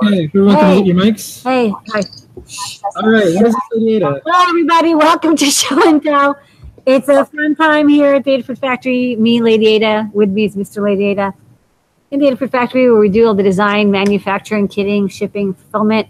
Hey, everyone, can Hey. your mics? Hey, hi. All right, what is this data? Hello, everybody. Welcome to Show and Tell. It's a fun time here at the Adafruit Factory. Me, Lady Ada. With me is Mr. Lady Ada. In the Adafruit Factory, where we do all the design, manufacturing, kitting, shipping, fulfillment,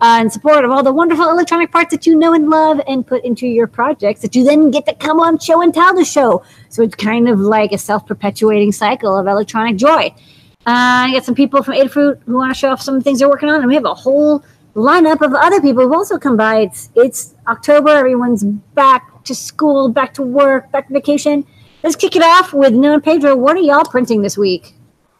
uh, and support of all the wonderful electronic parts that you know and love and put into your projects that you then get to come on Show and Tell the show. So it's kind of like a self-perpetuating cycle of electronic joy. Uh, I got some people from Adafruit who want to show off some things they're working on, and we have a whole lineup of other people who've also come by. It's it's October. Everyone's back to school, back to work, back to vacation. Let's kick it off with Noah and Pedro. What are y'all printing this week?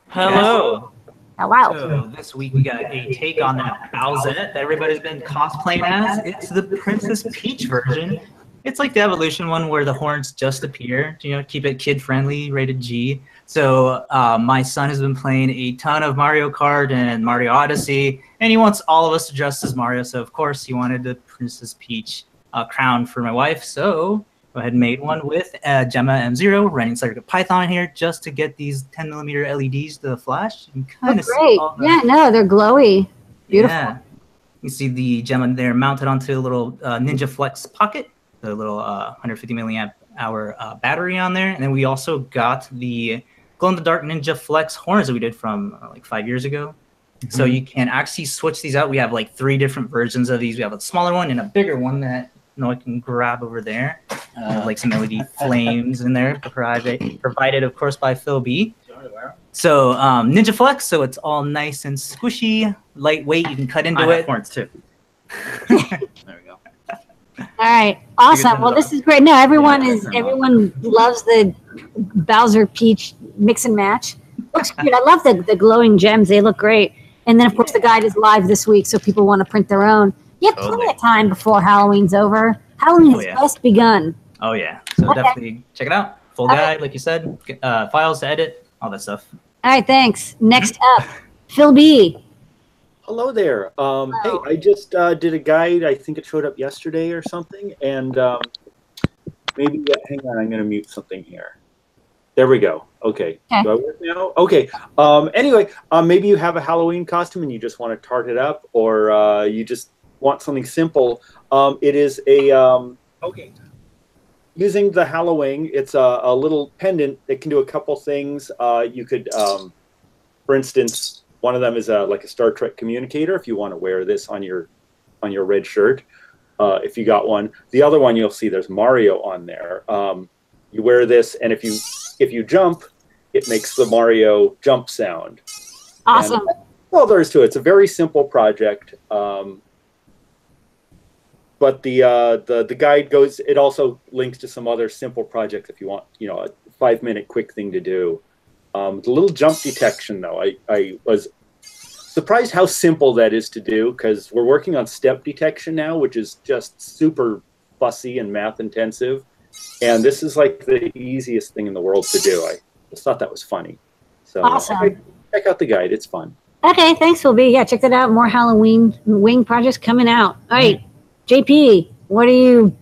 Hello. Oh, wow. So this week we got a take on that Bowsette that everybody's been cosplaying as. It's the Princess Peach version. It's like the evolution one where the horns just appear. You know, keep it kid friendly, rated G. So uh, my son has been playing a ton of Mario Kart and Mario Odyssey, and he wants all of us to dress as Mario. So of course he wanted the Princess Peach uh, crown for my wife. So go ahead and made one with uh, Gemma M0 running CircuitPython here just to get these 10 millimeter LEDs to flash. You kind of great. see all the, Yeah, no, they're glowy. Beautiful. yeah. You see the Gemma there mounted onto a little uh, Ninja Flex pocket, the little uh, 150 milliamp hour uh, battery on there, and then we also got the glow in the dark Ninja Flex horns that we did from uh, like five years ago. So you can actually switch these out. We have like three different versions of these. We have a smaller one and a bigger one that you know I can grab over there. Uh, like some LED flames in there, provided provided of course by Phil B. So um, Ninja Flex, so it's all nice and squishy, lightweight. You can cut into I have it. horns too. there we go. All right, awesome. Well, this is great. No, everyone Yeah, is everyone loves the Bowser Peach mix and match. Looks great. I love the the glowing gems. They look great. And then of course the guide is live this week, so people want to print their own. You have plenty of time before Halloween's over. Halloween Oh, has yeah. just begun. Oh yeah, so Okay. definitely check it out. Full Okay. guide, like you said, uh, files to edit, all that stuff. All right, thanks. Next up, Phil B. Hello there. Um, Hello. Hey, I just uh, did a guide. I think it showed up yesterday or something. And um, maybe, uh, hang on, I'm going to mute something here. There we go. Okay. Okay. Do I work now? Okay. Um, anyway, um, maybe you have a Halloween costume and you just want to tart it up, or uh, you just want something simple. Um, it is a um, okay. Using the Halloween, it's a, a little pendant that can do a couple things. Uh, you could, um, for instance, one of them is a, like a Star Trek communicator. If you want to wear this on your on your red shirt, uh, if you got one. The other one you'll see there's Mario on there. Um, you wear this, and if you if you jump, it makes the Mario jump sound. Awesome. Well, there is to it. It's a very simple project. Um, but the uh, the the guide goes. It also links to some other simple projects if you want. You know, a five minute quick thing to do. Um, the little jump detection though, I I was surprised how simple that is to do because we're working on step detection now, which is just super fussy and math intensive. And this is like the easiest thing in the world to do. I just thought that was funny. So Awesome. okay, check out the guide. It's fun. Okay, thanks, Phil B. Yeah, check that out. More Halloween wing projects coming out. All right, JP, what are you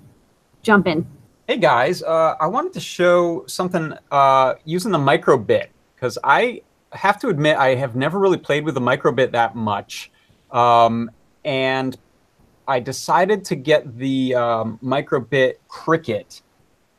jumping? Hey guys, uh, I wanted to show something uh, using the microbit because I have to admit I have never really played with the microbit that much, um, and I decided to get the um, microbit Crickit,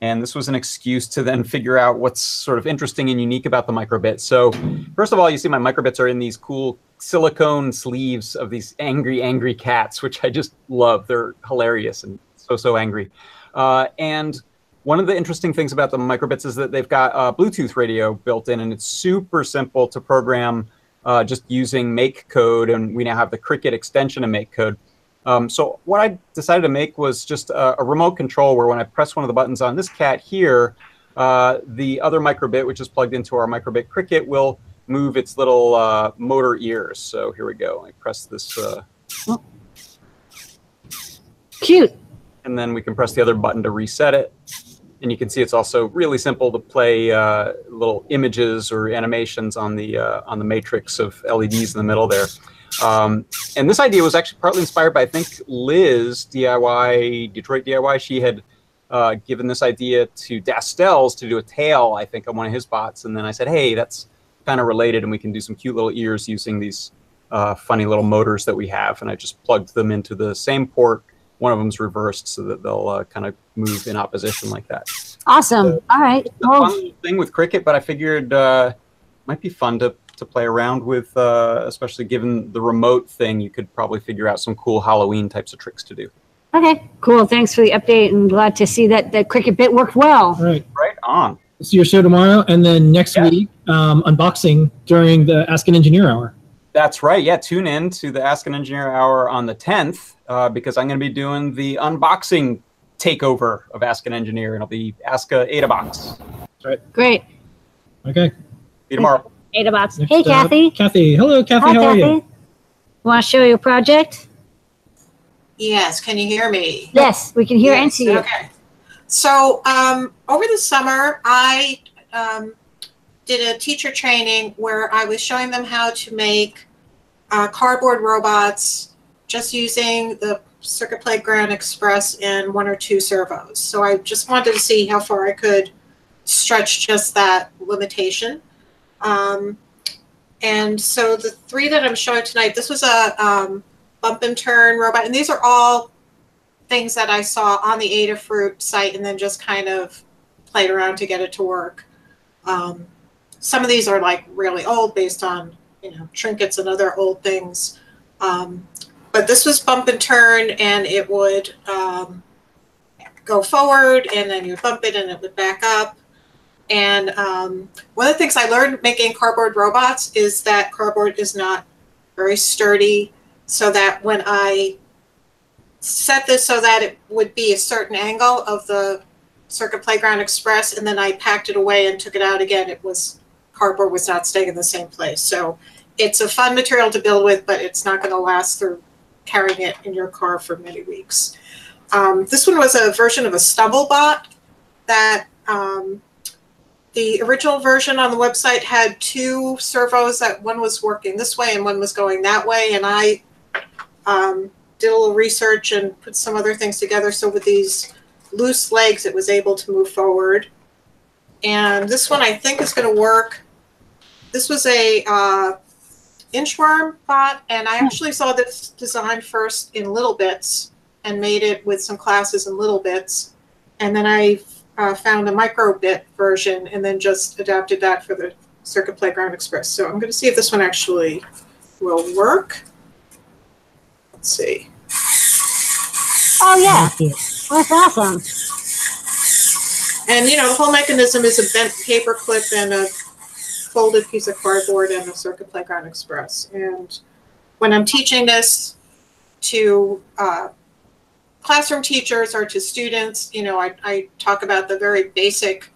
and this was an excuse to then figure out what's sort of interesting and unique about the microbit. So, first of all, you see my microbits are in these cool silicone sleeves of these angry, angry cats, which I just love. They're hilarious and so so angry. Uh, and one of the interesting things about the microbits is that they've got Bluetooth radio built in, and it's super simple to program uh, just using make code. And we now have the Crickit extension of make code. Um, so what I decided to make was just a, a remote control where when I press one of the buttons on this cat here, uh, the other microbit, which is plugged into our microbit Crickit, will move its little uh, motor ears. So here we go. I press this, uh, Cute. and then we can press the other button to reset it. And you can see it's also really simple to play uh, little images or animations on the uh, on the matrix of LEDs in the middle there. Um, and this idea was actually partly inspired by I think Liz DIY Detroit DIY. She had uh, given this idea to Dastel's to do a tail, I think, on one of his bots. And then I said, hey, that's kind of related, and we can do some cute little ears using these uh, funny little motors that we have, and I just plugged them into the same port. One of them's reversed so that they'll uh, kind of move in opposition like that. Awesome. All right. A Well, fun thing with Crickit, but I figured uh, might be fun to to play around with, uh, especially given the remote thing. You could probably figure out some cool Halloween types of tricks to do. okay, cool. Thanks for the update and glad to see that the Crickit bit worked well. All right. Right on. See your show tomorrow, and then next Yeah. week, um, unboxing during the Ask an Engineer hour. That's right. Yeah, tune in to the Ask an Engineer hour on the 10th uh, because I'm going to be doing the unboxing takeover of Ask an Engineer, and it'll be Ask a Ada Box. Great. Okay. See you tomorrow. Ada box. Next Hey, up, Kathy. Kathy. Hello, Kathy. Hi, how are Kathy. you? Want to show you a project? Yes, can you hear me? Yes, we can hear and see you. Okay. So um, over the summer, I um, did a teacher training where I was showing them how to make uh, cardboard robots just using the Circuit Playground Express and one or two servos. So I just wanted to see how far I could stretch just that limitation. Um, and so the three that I'm showing tonight, this was a um, bump and turn robot, and these are all things that I saw on the Adafruit site and then just kind of played around to get it to work. Um, some of these are like really old based on, you know, trinkets and other old things. Um, but this was bump and turn and it would um, go forward and then you bump it and it would back up. And um, one of the things I learned making cardboard robots is that cardboard is not very sturdy so that when I set this so that it would be a certain angle of the Circuit Playground Express, and then I packed it away and took it out again. It was cardboard was not staying in the same place. So it's a fun material to build with, but it's not going to last through carrying it in your car for many weeks. Um, this one was a version of a Stumblebot that um, the original version on the website had two servos that one was working this way and one was going that way, and I um, did a little research and put some other things together. So with these loose legs, it was able to move forward. And this one I think is going to work. This was a uh, inchworm bot, and I actually saw this design first in Little Bits and made it with some classes in Little Bits, and then I uh, found a microbit version and then just adapted that for the Circuit Playground Express. So I'm going to see if this one actually will work. Let's see. Oh, yeah. That's awesome. And you know, the whole mechanism is a bent paper clip and a folded piece of cardboard and a Circuit Playground Express. And when I'm teaching this to uh, classroom teachers or to students, you know, I, I talk about the very basic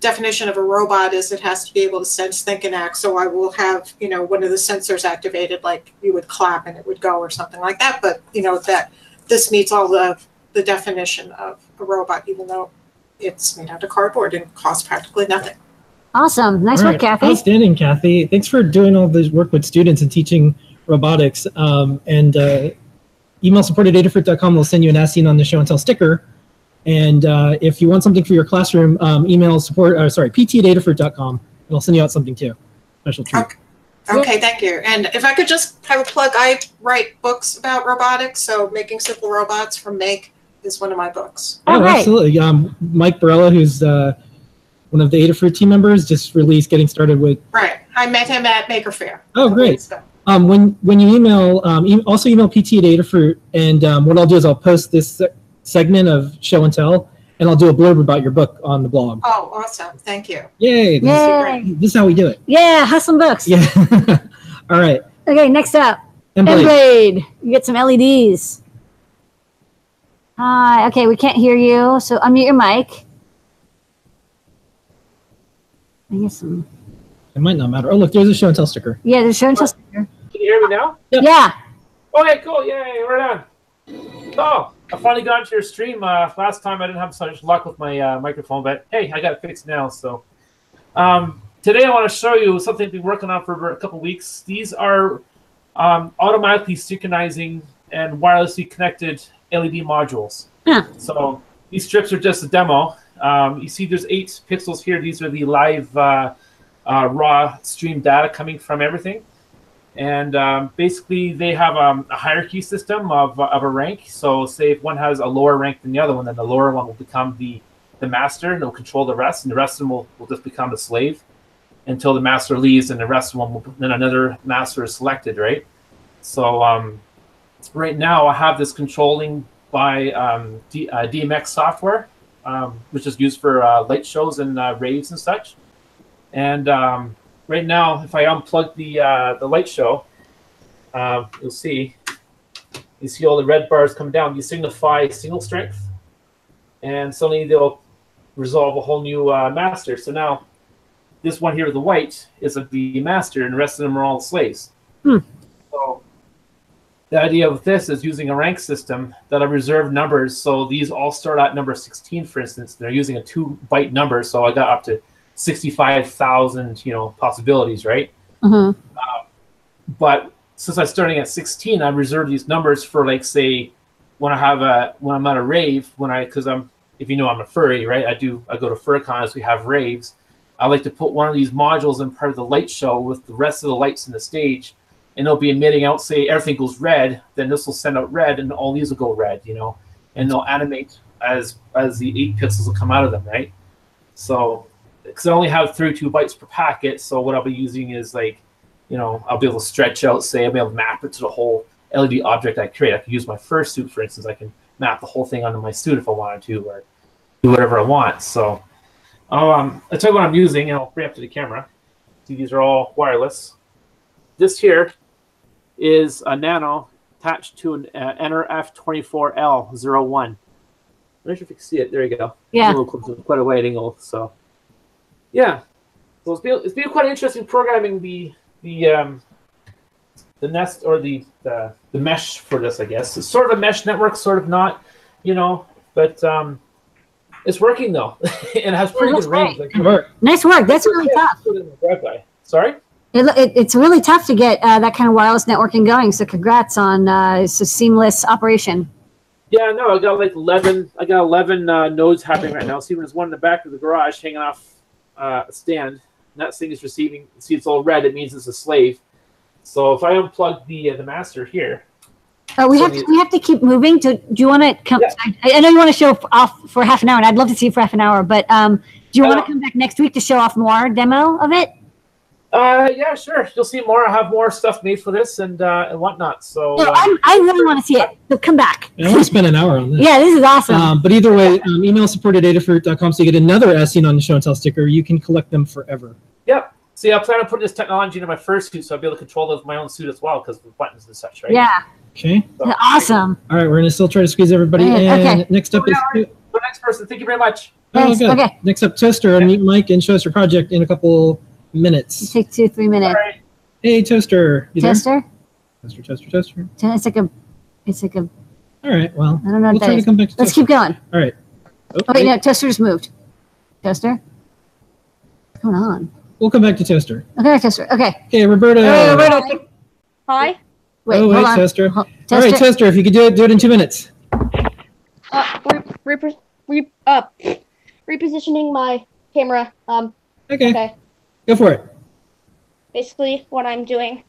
definition of a robot is it has to be able to sense, think, and act. So I will have, you know, one of the sensors activated, like you would clap and it would go or something like that. But you know that this meets all the the definition of a robot, even though it's made out of cardboard and costs practically nothing. Awesome. Nice All work, right. Kathy. Outstanding, Kathy. Thanks for doing all this work with students and teaching robotics. Um, and uh, email support at adafruit.com will send you an As Seen on the Show and Tell sticker. And uh, if you want something for your classroom, um, email support, uh, sorry, pt at adafruit.com, and I'll send you out something too. Special treat. Okay. Okay, thank you. And if I could just have a plug, I write books about robotics. So Making Simple Robots from Make is one of my books. Oh, great. absolutely. Um, Mike Barela, who's uh, one of the Adafruit team members, just released Getting Started with. Right. I met him at Maker Faire. Oh, great. So- Um, when when you email, um, e- also email PT at Adafruit, and um, what I'll do is I'll post this se- segment of show and tell, and I'll do a blurb about your book on the blog. Oh, awesome. Thank you. Yay! This, Yay. Is, this is how we do it. Yeah, Hustle Books. Yeah. All right. Okay, next up. And Blake, Emblade. You get some LEDs. Hi. Okay, we can't hear you, so unmute your mic. I guess some. it might not matter. Oh, look, there's a show and tell sticker. Yeah, there's a show and tell sticker. Can you hear me now? Yeah. Okay, cool. Yay, we're done. Oh, I finally got into your stream. Uh, last time I didn't have so much luck with my uh, microphone, but hey, I got it fixed now. So um, today I want to show you something I've been working on for a couple weeks. These are um, automatically synchronizing and wirelessly connected LED modules. Huh. So these strips are just a demo. Um, you see there's eight pixels here. These are the live uh, uh, raw stream data coming from everything. And um, basically they have um, a hierarchy system of, of a rank. So say if one has a lower rank than the other one, then the lower one will become the the master and they'll control the rest, and the rest of them will, will just become a slave until the master leaves, and the rest of them will, then another master is selected, right? So um, right now I have this controlling by um, D, uh, DMX software, um, which is used for uh, light shows and uh, raves and such. And um, right now, if I unplug the uh, the light show, uh, you'll see you see all the red bars come down. These signify single strength, and suddenly they'll resolve a whole new uh, master. So now this one here, the white, is a the master, and the rest of them are all slaves. Hmm. So the idea with this is using a rank system that I reserve numbers. So these all start at number 16, for instance. They're using a two byte number, so I got up to 65,000, you know, possibilities, right? hmm But since I'm starting at 16, I reserve these numbers for like say when I have a when I'm at a rave when I because I'm if you know I'm a furry right? I do I go to fur cons, we have raves. I like to put one of these modules in part of the light show with the rest of the lights in the stage and they'll be emitting out say everything goes red then this will send out red and all these will go red you know? And they'll animate as as the eight pixels will come out of them right? So because I only have 32 bytes per packet so what I'll be using is like you know, I'll be able to stretch out, say, I'll be able to map it to the whole LED object I create. I can use my fursuit, for instance. I can map the whole thing onto my suit if I wanted to, or do whatever I want. So, um, I'll tell you what I'm using, and I'll bring up to the camera. See, these are all wireless. This here is a Nano attached to an uh, NRF24L01. I'm not sure if you can see it. There you go. Yeah. It's A little close, quite a wide angle. So, yeah. So it's been, it's been quite interesting programming the the um, the nest or the, the the mesh for this. I guess it's sort of a mesh network, sort of not, you know, but um, it's working though, and it has pretty that's good range. great. Like, Work. Nice work. That's really tough. Put it in the drive-by. Sorry. It, it, it's really tough to get uh, that kind of wireless networking going. So congrats on uh, it's a seamless operation. Yeah, no, I got like eleven. I got eleven uh, nodes happening right now. See, there's one in the back of the garage hanging off uh, stand. And that thing is receiving. See, it's all red. It means it's a slave. So if I unplug the uh, the master here, Uh, we So have to, we have to keep moving. To, do you want to come? Yeah. I, I know you want to show off for half an hour, and I'd love to see you for half an hour. But um, do you want Uh, to come back next week to show off more demo of it? Uh, yeah, sure. You'll see more. I have more stuff made for this and uh, and whatnot. So No, uh, I, I really want to see it. So come back. I want to spend an hour on this. Yeah, this is awesome. Um, but either way, um, email support at adafruit.com so you get another as seen on the show and tell sticker. You can collect them forever. Yep. See, I plan on putting this technology into my fursuit, so I'll be able to control it with my own suit as well, because with buttons and such, right? yeah, Okay. So- awesome. All right, we're gonna still try to squeeze everybody in. Okay. Next up is So next person, thank you very much. oh, Thanks, good. okay. Next up, Toaster. Unmute Mike and show us your project in a couple minutes. Take two, three minutes. right. Hey, Toaster. You there? Tester. Toaster, Toaster, Toaster. It's like a, it's like a. All right. Well, I don't know we'll try that to come back to Let's Toaster. keep going. All right. Oh wait, no, Toaster just moved. Toaster. What's going on? We'll come back to Toaster. Okay, Toaster. Okay. Okay, Roberta. Hey, Roberto. Hi. Wait, oh, hold wait, on. Toaster. Ho- All right, Toaster. Toaster. If you could do it, do it in two minutes. Uh, re- re- re- uh, repositioning my camera. Um, Okay. okay. Go for it. Basically, what I'm doing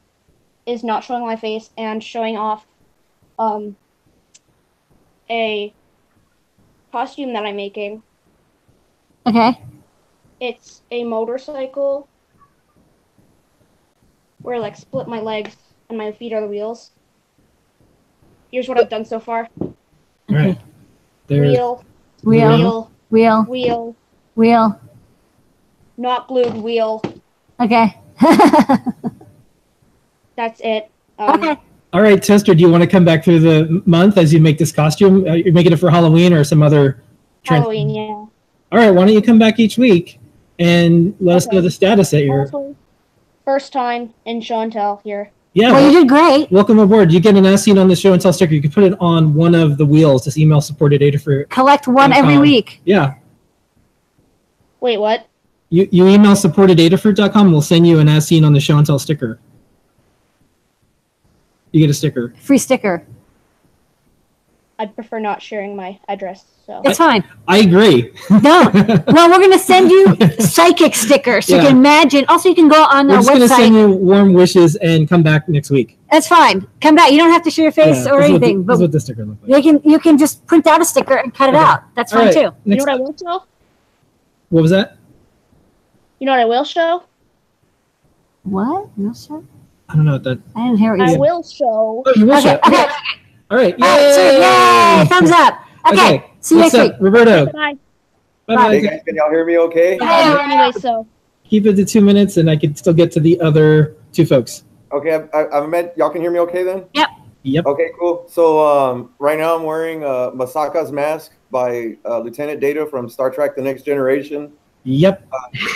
is not showing my face and showing off um a costume that I'm making. Okay. It's a motorcycle where like split my legs and my feet are the wheels. Here's what I've done so far. All right. There. Wheel, Wheel. wheel, Wheel. wheel, Wheel. Not glued wheel. Okay. That's it. Um, okay. All right, Toaster. Do you want to come back through the month as you make this costume? Uh, you're making it for Halloween or some other. trans- Halloween, yeah. All right. Why don't you come back each week and let us know the status that you're. First time in show and tell here. Yeah. Well, you did great. Welcome aboard. You get an as seen on the show and tell sticker. You can put it on one of the wheels. This email support at Adafruit. Collect one every Um, week. Yeah. Wait, what? You, you email support at adafruit.com. We'll send you an as seen on the show and tell sticker. You get a sticker. Free sticker. I'd prefer not sharing my address. So It's fine. I agree. No. well, we're gonna send you psychic stickers so you can imagine. Also, you can go on We're our just gonna send you warm wishes and come back next week. That's fine. Come back. You don't have to show your face Yeah, or this is what the- anything, this but what the sticker looks like. they can. You can just print out a sticker and cut it Okay. out. That's All fine right. too. you know what I will show? what was that? You know what I will show? What? No, sir. I don't know what that. I didn't hear what you I said. will show. Oh, you will Okay. show. Okay. All right. All right, sweet. Yay! Thumbs up. Okay. See you What's next week. up, Roberto? Bye. Bye Hey bye. guys, can y'all hear me okay? Yeah. Anyway, so Keep it to two minutes, and I can still get to the other two folks. Okay, I've, I've I've met. Y'all can hear me okay then? Yep. Yep. Okay, cool. So um, right now I'm wearing uh, Masaka's mask by uh, Lieutenant Data from Star Trek: The Next Generation. Yep.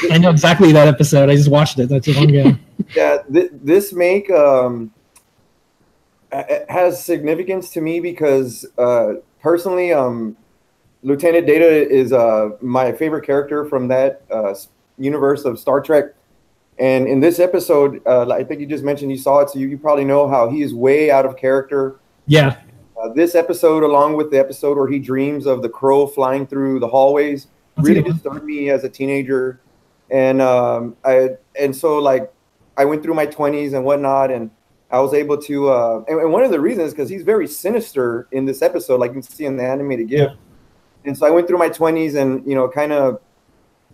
I know exactly that episode. I just watched it. That's a long ago. Yeah, th- this make um, has significance to me because uh, personally, um, Lieutenant Data is uh, my favorite character from that uh, universe of Star Trek. And in this episode, uh, I think you just mentioned you saw it, so you, you probably know how he is way out of character. Yeah. Uh, this episode, along with the episode where he dreams of the crow flying through the hallways, really disturbed me as a teenager. And um, I and so like I went through my twenties and whatnot, and I was able to. Uh, and, and one of the reasons because he's very sinister in this episode, like you can see in the animated GIF. Yeah. And so I went through my twenties, and you know, kind of.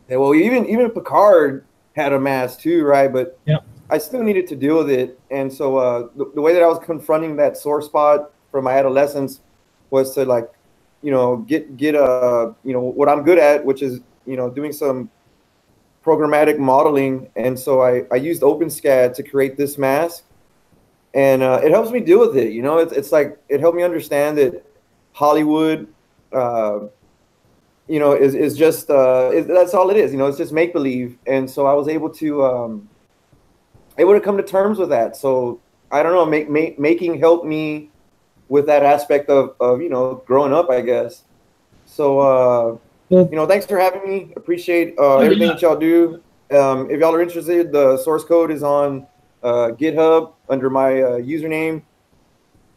Well, even even Picard had a mask too, right? But Yep. I still needed to deal with it, and so uh, the, the way that I was confronting that sore spot from my adolescence was to like, you know, get get a you know what I'm good at, which is you know doing some programmatic modeling, and so I I used OpenSCAD to create this mask, and uh, it helps me deal with it. You know, it's it's like it helped me understand that Hollywood. Uh, you know, is, is just uh, is, that's all it is. You know, it's just make believe, and so I was able to um, able to come to terms with that. So I don't know, make, make making helped me with that aspect of, of you know growing up, I guess. So uh, you know, thanks for having me. Appreciate uh, everything that y'all do. Um, if y'all are interested, the source code is on uh, GitHub under my uh, username.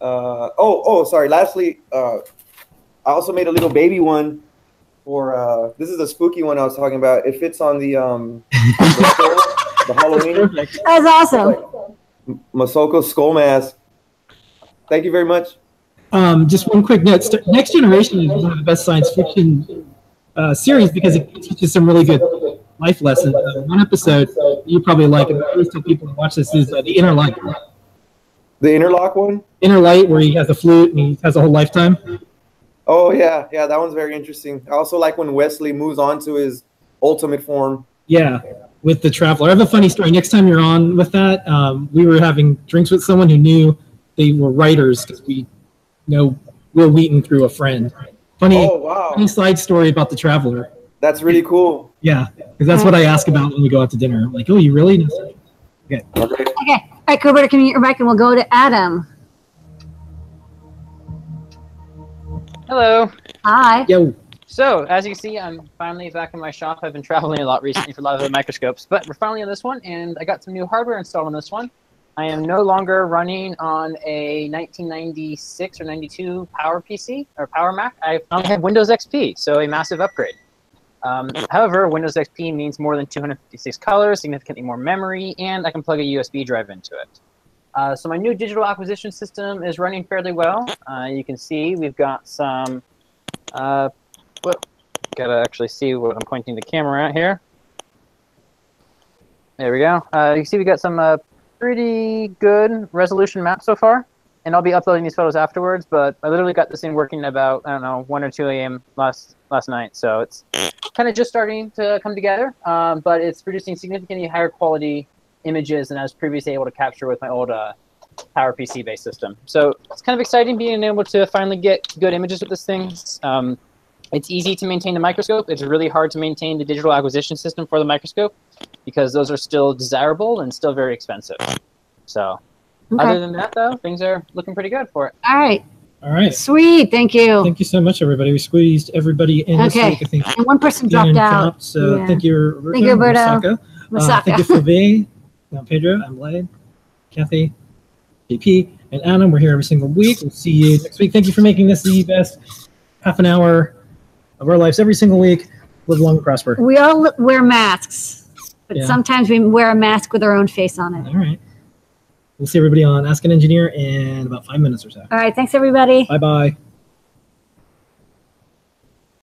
Uh, oh, oh, sorry. Lastly, uh, I also made a little baby one for uh, this is a spooky one I was talking about. It fits on the um the, skull, the Halloween Perfect. That's awesome. Masaka skull mask. Thank you very much. Um, just one quick note. Next Generation is one of the best science fiction uh, series because it teaches some really good life lessons. Uh, one episode you probably like, and I always tell people to watch this, is uh, The Inner Light. The interlock one. Inner Light, where he has a flute and he has a whole lifetime. Oh yeah, yeah, that one's very interesting. I also like when Wesley moves on to his ultimate form. Yeah, with the Traveler. I have a funny story. Next time you're on with that, um, we were having drinks with someone who knew they were writers because we know Wil Wheaton through a friend. Funny, Oh wow, funny side story about the Traveler. that's really cool. Yeah, because that's what I ask about when we go out to dinner. I'm like, oh, you really? know?" Okay. Okay. All right, Roberta, can you mute your mic and we'll go to Adam. Hello. Hi. Yo, So, as you see, I'm finally back in my shop. I've been traveling a lot recently for a lot of the microscopes, but we're finally on this one, and I got some new hardware installed on this one. I am no longer running on a 1996 or 92 Power PC or Power Mac. I finally have Windows XP, so a massive upgrade. Um, however, Windows XP means more than 256 colors, significantly more memory, and I can plug a USB drive into it. Uh, so my new digital acquisition system is running fairly well. Uh, you can see we've got some uh? Gotta actually see what I'm pointing the camera at here. There we go. Uh, you can see we got some uh, pretty good resolution map so far, and I'll be uploading these photos afterwards. But I literally got this thing working about I don't know 1 or 2 a.m. last last night, so it's kind of just starting to come together. Um, but it's producing significantly higher quality images than I was previously able to capture with my old uh, PowerPC based system. So it's kind of exciting being able to finally get good images with this thing. Um, it's easy to maintain the microscope. It's really hard to maintain the digital acquisition system for the microscope because those are still desirable and still very expensive. So Okay. other than that, though, things are looking pretty good for it. All right. all right. Sweet. Thank you. Thank you so much, everybody. We squeezed everybody in this Okay. week. I think And one person dropped out. dropped, so Yeah. thank you, Roberto. Thank you, Roberto. Masaka. Uh, thank you, Fave. Now, Pedro. I'm Blade. Kathy. JP. and Adam. We're here every single week. We'll see you next week. Thank you for making this the best half an hour of our lives every single week. Live long and prosper. We all wear masks, but Yeah. sometimes we wear a mask with our own face on it. All right. We'll see everybody on Ask an Engineer in about five minutes or so. All right. Thanks, everybody. Bye bye.